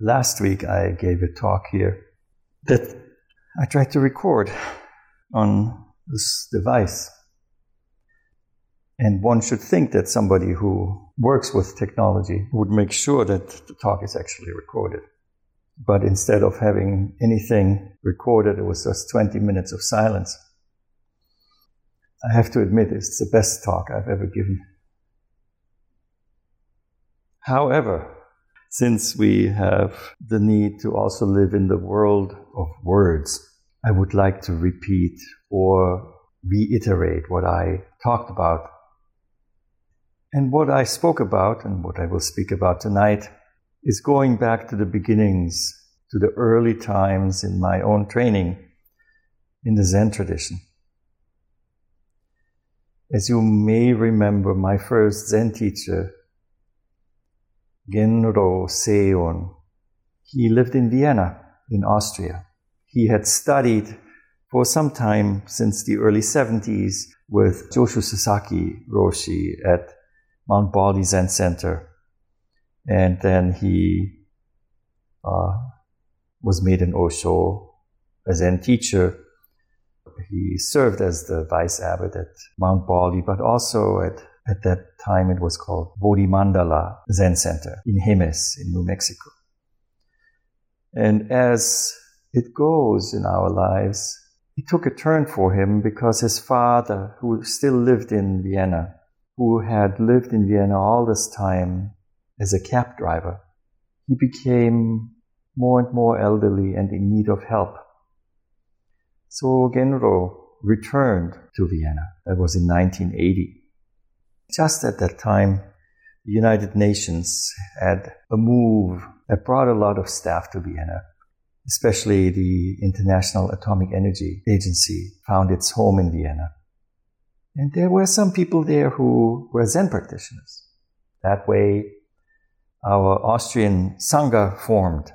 Last week I gave a talk here that I tried to record on this device. And one should think that somebody who works with technology would make sure that the talk is actually recorded. But instead of having anything recorded, it was just 20 minutes of silence. I have to admit, it's the best talk I've ever given. However, since we have the need to also live in the world of words, I would like to repeat or reiterate what I talked about. And what I spoke about and what I will speak about tonight is going back to the beginnings, to the early times in my own training in the Zen tradition. As you may remember, my first Zen teacher Genro Seiun. He lived in Vienna, in Austria. He had studied for some time since the early 70s with Joshu Sasaki Roshi at Mount Baldy Zen Center. And then he uh, was made an Osho, a Zen teacher. He served as the vice abbot at Mount Baldy, but also at at that time, it was called Bodhi Mandala Zen Center in Jemez, in New Mexico. And as it goes in our lives, it took a turn for him because his father, who still lived in Vienna, who had lived in Vienna all this time as a cab driver, he became more and more elderly and in need of help. So Genro returned to Vienna. That was in 1980. Just at that time, the United Nations had a move that brought a lot of staff to Vienna, especially the International Atomic Energy Agency found its home in Vienna. And there were some people there who were Zen practitioners. That way, our Austrian Sangha formed.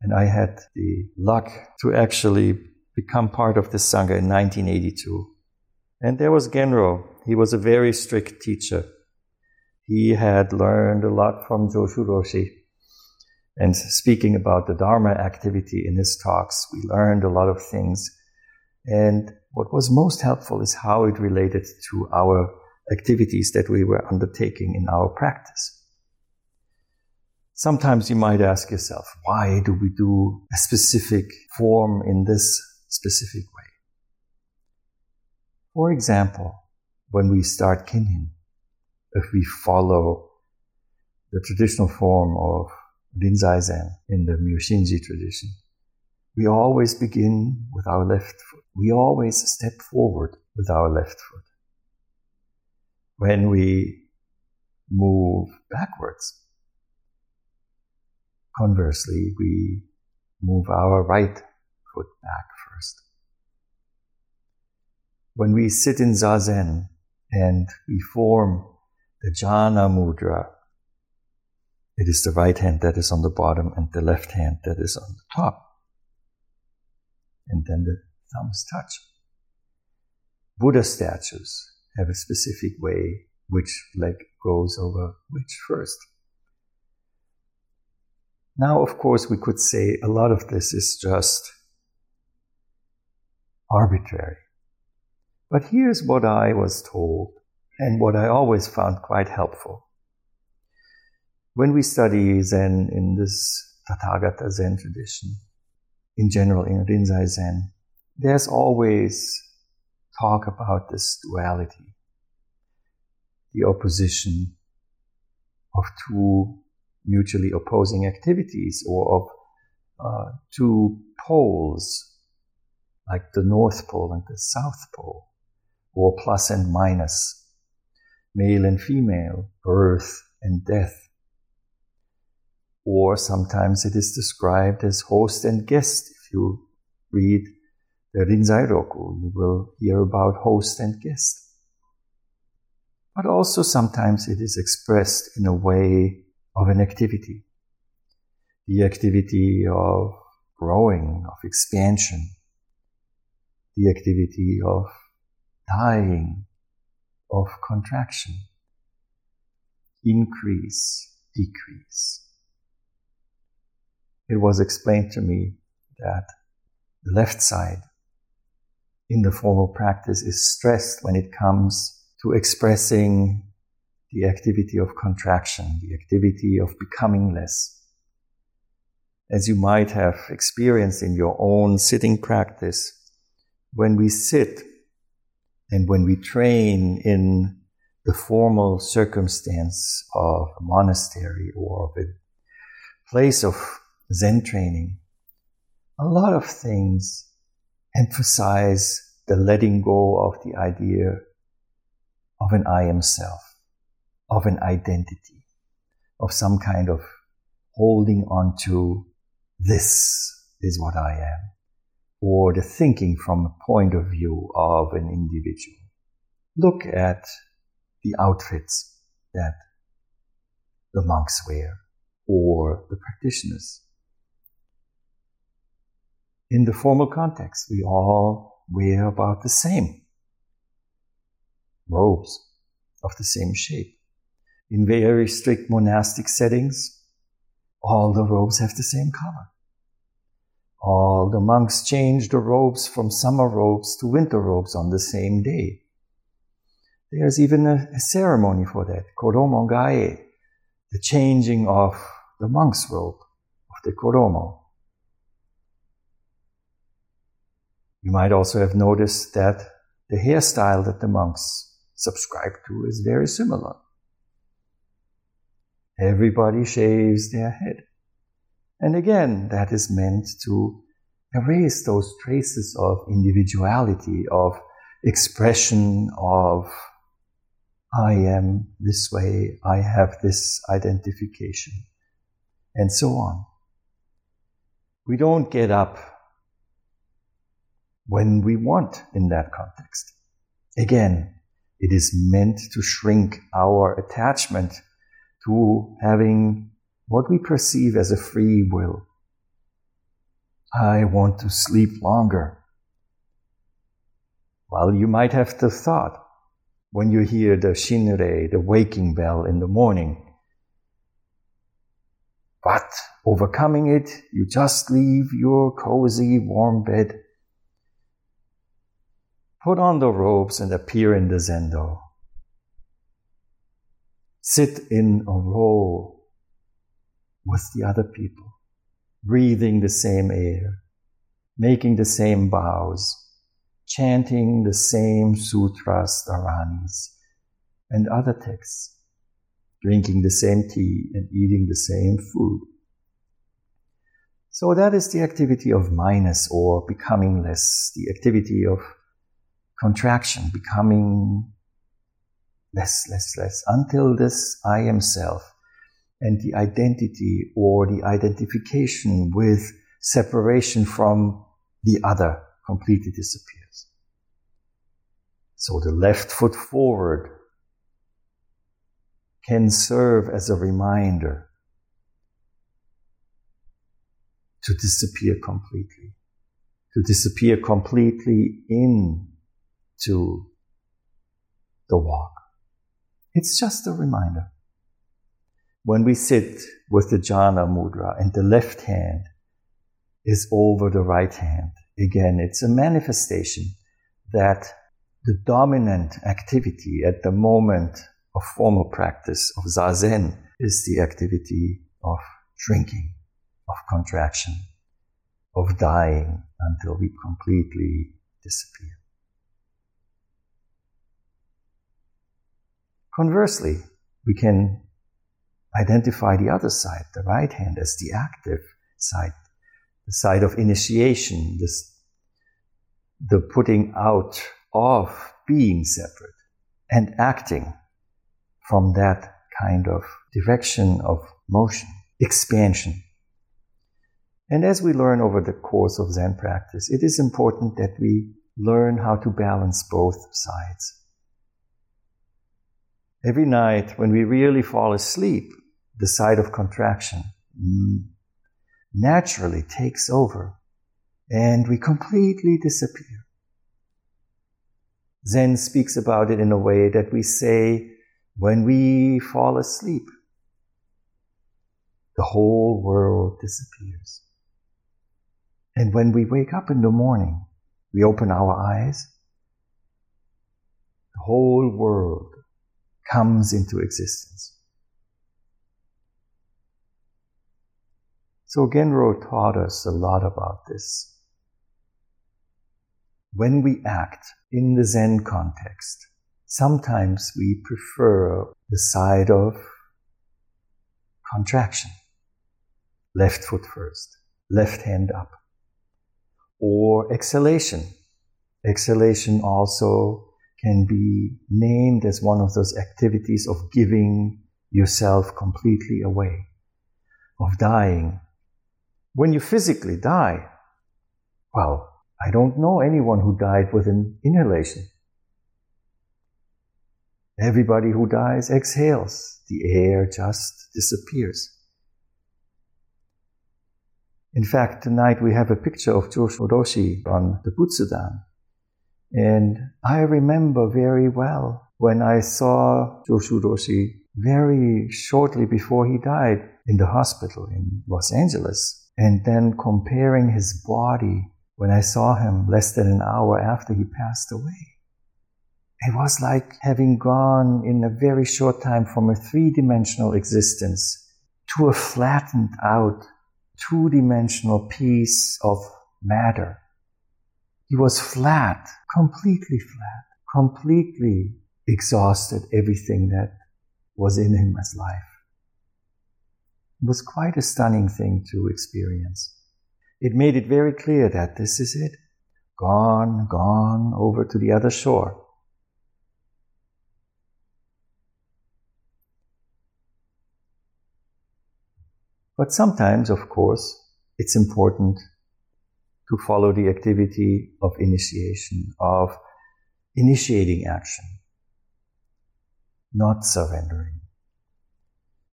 And I had the luck to actually become part of this Sangha in 1982. And there was Genro, he was a very strict teacher. He had learned a lot from Joshu Roshi. And speaking about the Dharma activity in his talks, we learned a lot of things. And what was most helpful is how it related to our activities that we were undertaking in our practice. Sometimes you might ask yourself, why do we do a specific form in this specific way? For example, when we start kinhin, if we follow the traditional form of Rinzai Zen in the Myoshinji tradition, we always begin with our left foot. We always step forward with our left foot. When we move backwards, conversely, we move our right foot back first. When we sit in Zazen, and we form the jhana mudra. It is the right hand that is on the bottom and the left hand that is on the top. And then the thumbs touch. Buddha statues have a specific way which leg goes over which first. Now, of course, we could say a lot of this is just arbitrary. But here's what I was told and what I always found quite helpful. When we study Zen in this Tathagata Zen tradition, in general in Rinzai Zen, there's always talk about this duality, the opposition of two mutually opposing activities or of uh, two poles, like the North Pole and the South Pole or plus and minus, male and female, birth and death. Or sometimes it is described as host and guest. If you read the Rinzai Roku, you will hear about host and guest. But also sometimes it is expressed in a way of an activity. The activity of growing, of expansion, the activity of dying, of contraction, increase, decrease. It was explained to me that the left side in the formal practice is stressed when it comes to expressing the activity of contraction, the activity of becoming less. As you might have experienced in your own sitting practice, when we sit and when we train in the formal circumstance of a monastery or of a place of Zen training, a lot of things emphasize the letting go of the idea of an I am self, of an identity, of some kind of holding on to this is what I am, or the thinking from a point of view of an individual. Look at the outfits that the monks wear or the practitioners. In the formal context, we all wear about the same robes of the same shape. In very strict monastic settings, all the robes have the same color. All the monks change the robes from summer robes to winter robes on the same day. There's even a, a ceremony for that, Koromo Gae, the changing of the monk's robe, of the Koromo. You might also have noticed that the hairstyle that the monks subscribe to is very similar. Everybody shaves their head. And again, that is meant to erase those traces of individuality, of expression, of I am this way, I have this identification, and so on. We don't get up when we want in that context. Again, it is meant to shrink our attachment to having what we perceive as a free will. I want to sleep longer. Well, you might have the thought when you hear the shinrei, the waking bell in the morning. But overcoming it, you just leave your cozy, warm bed, put on the robes, and appear in the zendo sit in a row with the other people, breathing the same air, making the same bows, chanting the same sutras, dharanis, and other texts, drinking the same tea and eating the same food. So that is the activity of minus or becoming less, the activity of contraction, becoming less, less, less, until this I am self and the identity or the identification with separation from the other completely disappears. So the left foot forward can serve as a reminder to disappear completely, to disappear completely into the walk. It's just a reminder. When we sit with the jhana mudra and the left hand is over the right hand, again, it's a manifestation that the dominant activity at the moment of formal practice of zazen is the activity of shrinking, of contraction, of dying until we completely disappear. Conversely, we can identify the other side, the right hand, as the active side, the side of initiation, this, the putting out of being separate and acting from that kind of direction of motion, expansion. And as we learn over the course of Zen practice, it is important that we learn how to balance both sides. Every night when we really fall asleep, the side of contraction mm, naturally takes over and we completely disappear. Zen speaks about it in a way that we say when we fall asleep, the whole world disappears. And when we wake up in the morning, we open our eyes, the whole world comes into existence. So Genro taught us a lot about this. When we act in the Zen context, sometimes we prefer the side of contraction. Left foot first, left hand up. Or exhalation. Exhalation also can be named as one of those activities of giving yourself completely away, of dying when you physically die, well, I don't know anyone who died with an inhalation. Everybody who dies exhales. The air just disappears. In fact, tonight we have a picture of Joshu Roshi on the Butsudan. And I remember very well when I saw Joshu Roshi very shortly before he died in the hospital in Los Angeles and then comparing his body when I saw him less than an hour after he passed away. It was like having gone in a very short time from a three dimensional existence to a flattened out two dimensional piece of matter. He was flat, completely flat, completely exhausted everything that was in him as life was quite a stunning thing to experience. It made it very clear that this is it. Gone, gone over to the other shore. But sometimes, of course, it's important to follow the activity of initiation, of initiating action, not surrendering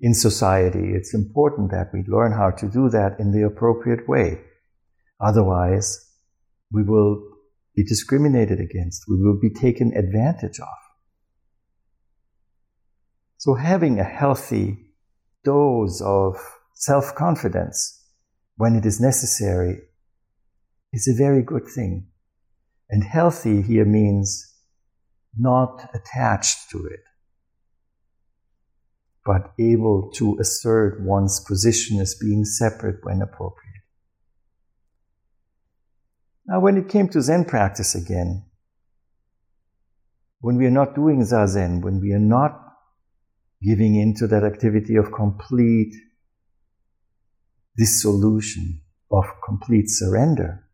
in society, it's important that we learn how to do that in the appropriate way. Otherwise, we will be discriminated against, we will be taken advantage of. So, having a healthy dose of self confidence when it is necessary is a very good thing. And healthy here means not attached to it but able to assert one's position as being separate when appropriate. Now, when it came to Zen practice again, when we are not doing Zazen, when we are not giving into that activity of complete dissolution, of complete surrender.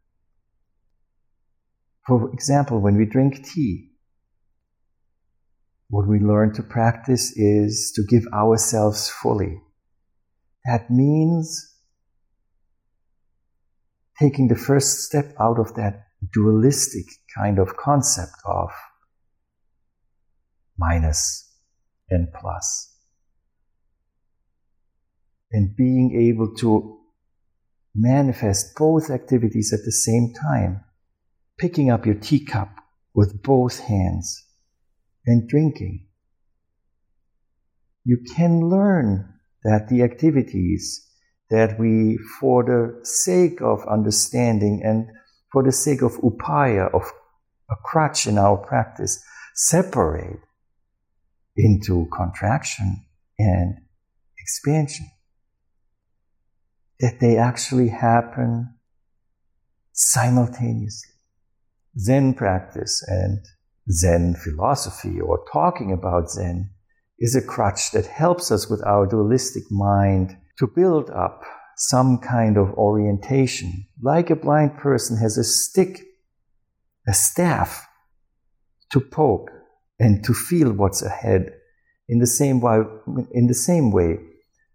For example, when we drink tea, what we learn to practice is to give ourselves fully. That means taking the first step out of that dualistic kind of concept of minus and plus. And being able to manifest both activities at the same time, picking up your teacup with both hands and drinking. You can learn that the activities that we, for the sake of understanding and for the sake of upaya, of a crutch in our practice, separate into contraction and expansion. That they actually happen simultaneously. Zen practice and Zen philosophy or talking about Zen is a crutch that helps us with our dualistic mind to build up some kind of orientation, like a blind person has a stick, a staff to poke and to feel what's ahead. In the same way, in the same way,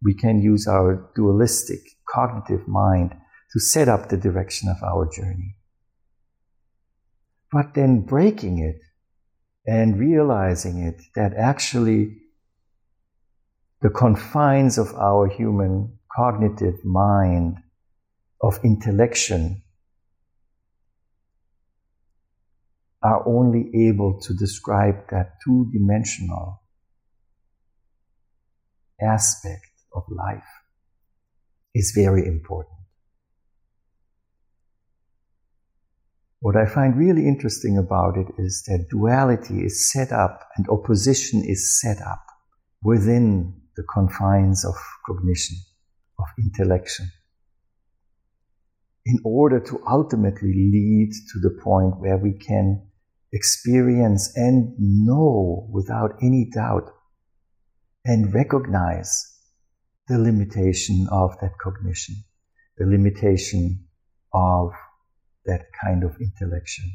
we can use our dualistic cognitive mind to set up the direction of our journey. But then breaking it and realizing it that actually the confines of our human cognitive mind, of intellection, are only able to describe that two dimensional aspect of life is very important. What I find really interesting about it is that duality is set up and opposition is set up within the confines of cognition, of intellection, in order to ultimately lead to the point where we can experience and know without any doubt and recognize the limitation of that cognition, the limitation of that kind of intellection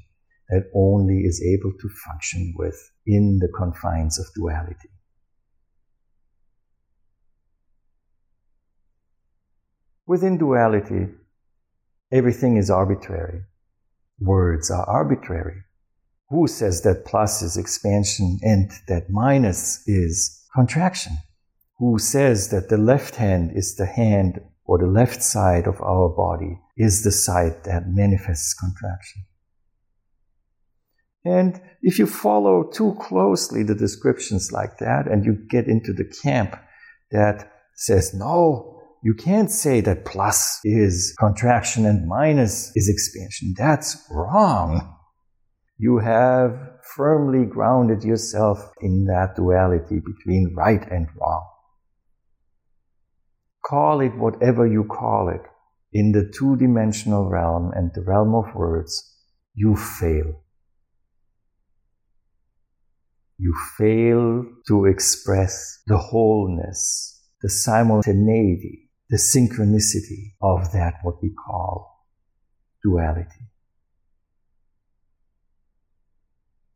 that only is able to function with in the confines of duality. Within duality, everything is arbitrary. Words are arbitrary. Who says that plus is expansion and that minus is contraction? Who says that the left hand is the hand or the left side of our body is the side that manifests contraction. And if you follow too closely the descriptions like that and you get into the camp that says, no, you can't say that plus is contraction and minus is expansion. That's wrong. You have firmly grounded yourself in that duality between right and wrong. Call it whatever you call it in the two dimensional realm and the realm of words, you fail. You fail to express the wholeness, the simultaneity, the synchronicity of that what we call duality.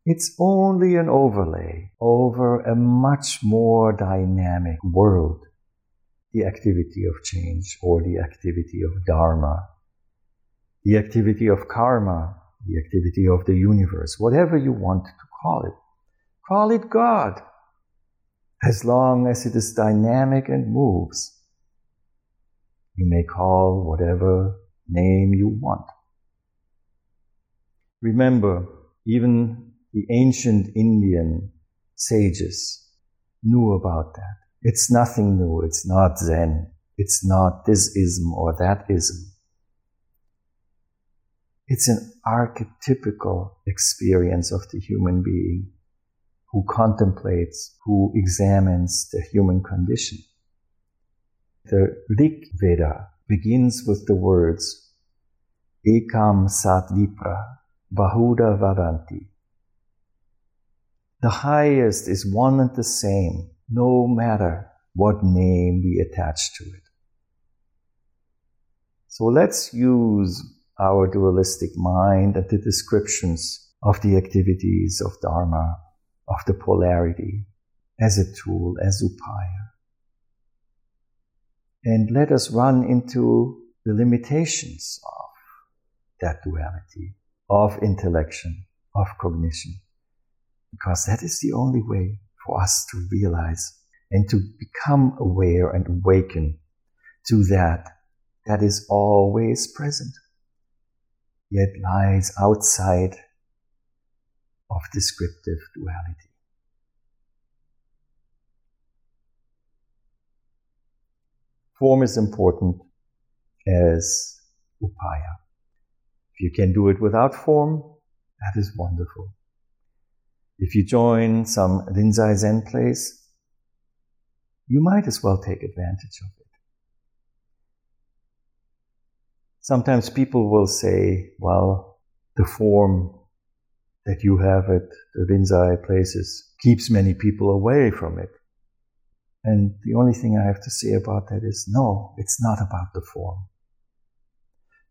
It's only an overlay over a much more dynamic world the activity of change or the activity of Dharma, the activity of karma, the activity of the universe, whatever you want to call it. Call it God, as long as it is dynamic and moves. You may call whatever name you want. Remember, even the ancient Indian sages knew about that. It's nothing new. It's not Zen. It's not this ism or that ism. It's an archetypical experience of the human being who contemplates, who examines the human condition. The Rig Veda begins with the words Ekam Sat Vipra Bahuda Vadanti. The highest is one and the same no matter what name we attach to it. So let's use our dualistic mind and the descriptions of the activities of Dharma, of the polarity, as a tool, as upaya. And let us run into the limitations of that duality, of intellection, of cognition, because that is the only way for us to realize and to become aware and awaken to that that is always present, yet lies outside of descriptive duality. Form is important as upaya. If you can do it without form, that is wonderful. If you join some Rinzai Zen place, you might as well take advantage of it. Sometimes people will say, well, the form that you have at the Rinzai places keeps many people away from it. And the only thing I have to say about that is no, it's not about the form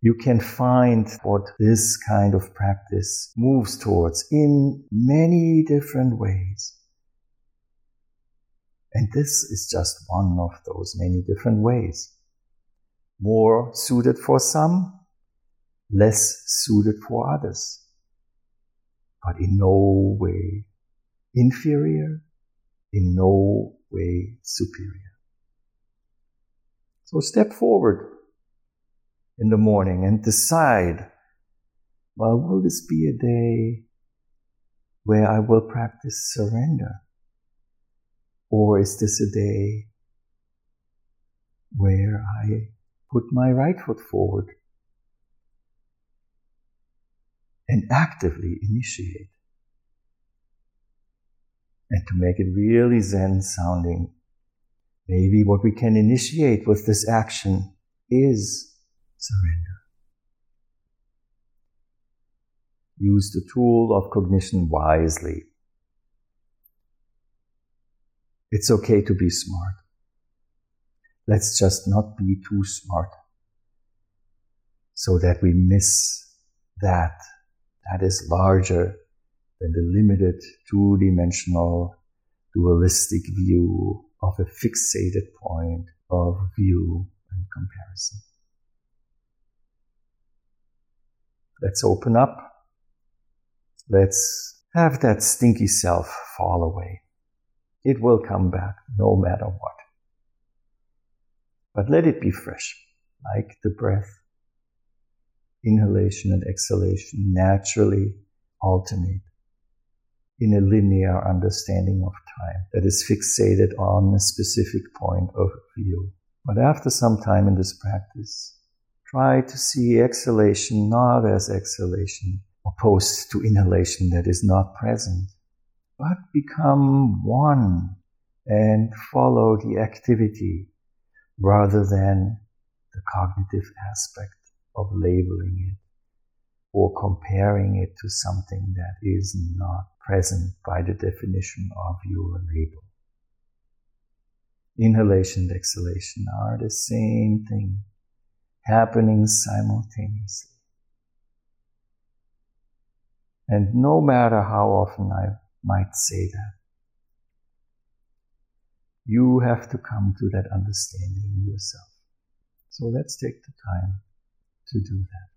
you can find what this kind of practice moves towards in many different ways. And this is just one of those many different ways. More suited for some, less suited for others. But in no way inferior, in no way superior. So step forward in the morning and decide, well, will this be a day where I will practice surrender? Or is this a day where I put my right foot forward and actively initiate? And to make it really Zen sounding, maybe what we can initiate with this action is surrender. Use the tool of cognition wisely. It's okay to be smart. Let's just not be too smart so that we miss that that is larger than the limited two dimensional dualistic view of a fixated point of view and comparison. Let's open up. Let's have that stinky self fall away. It will come back no matter what. But let it be fresh, like the breath. Inhalation and exhalation naturally alternate in a linear understanding of time that is fixated on a specific point of view. But after some time in this practice, try to see exhalation not as exhalation opposed to inhalation that is not present, but become one and follow the activity rather than the cognitive aspect of labeling it or comparing it to something that is not present by the definition of your label. Inhalation and exhalation are the same thing, happening simultaneously. And no matter how often I might say that, you have to come to that understanding yourself. So let's take the time to do that.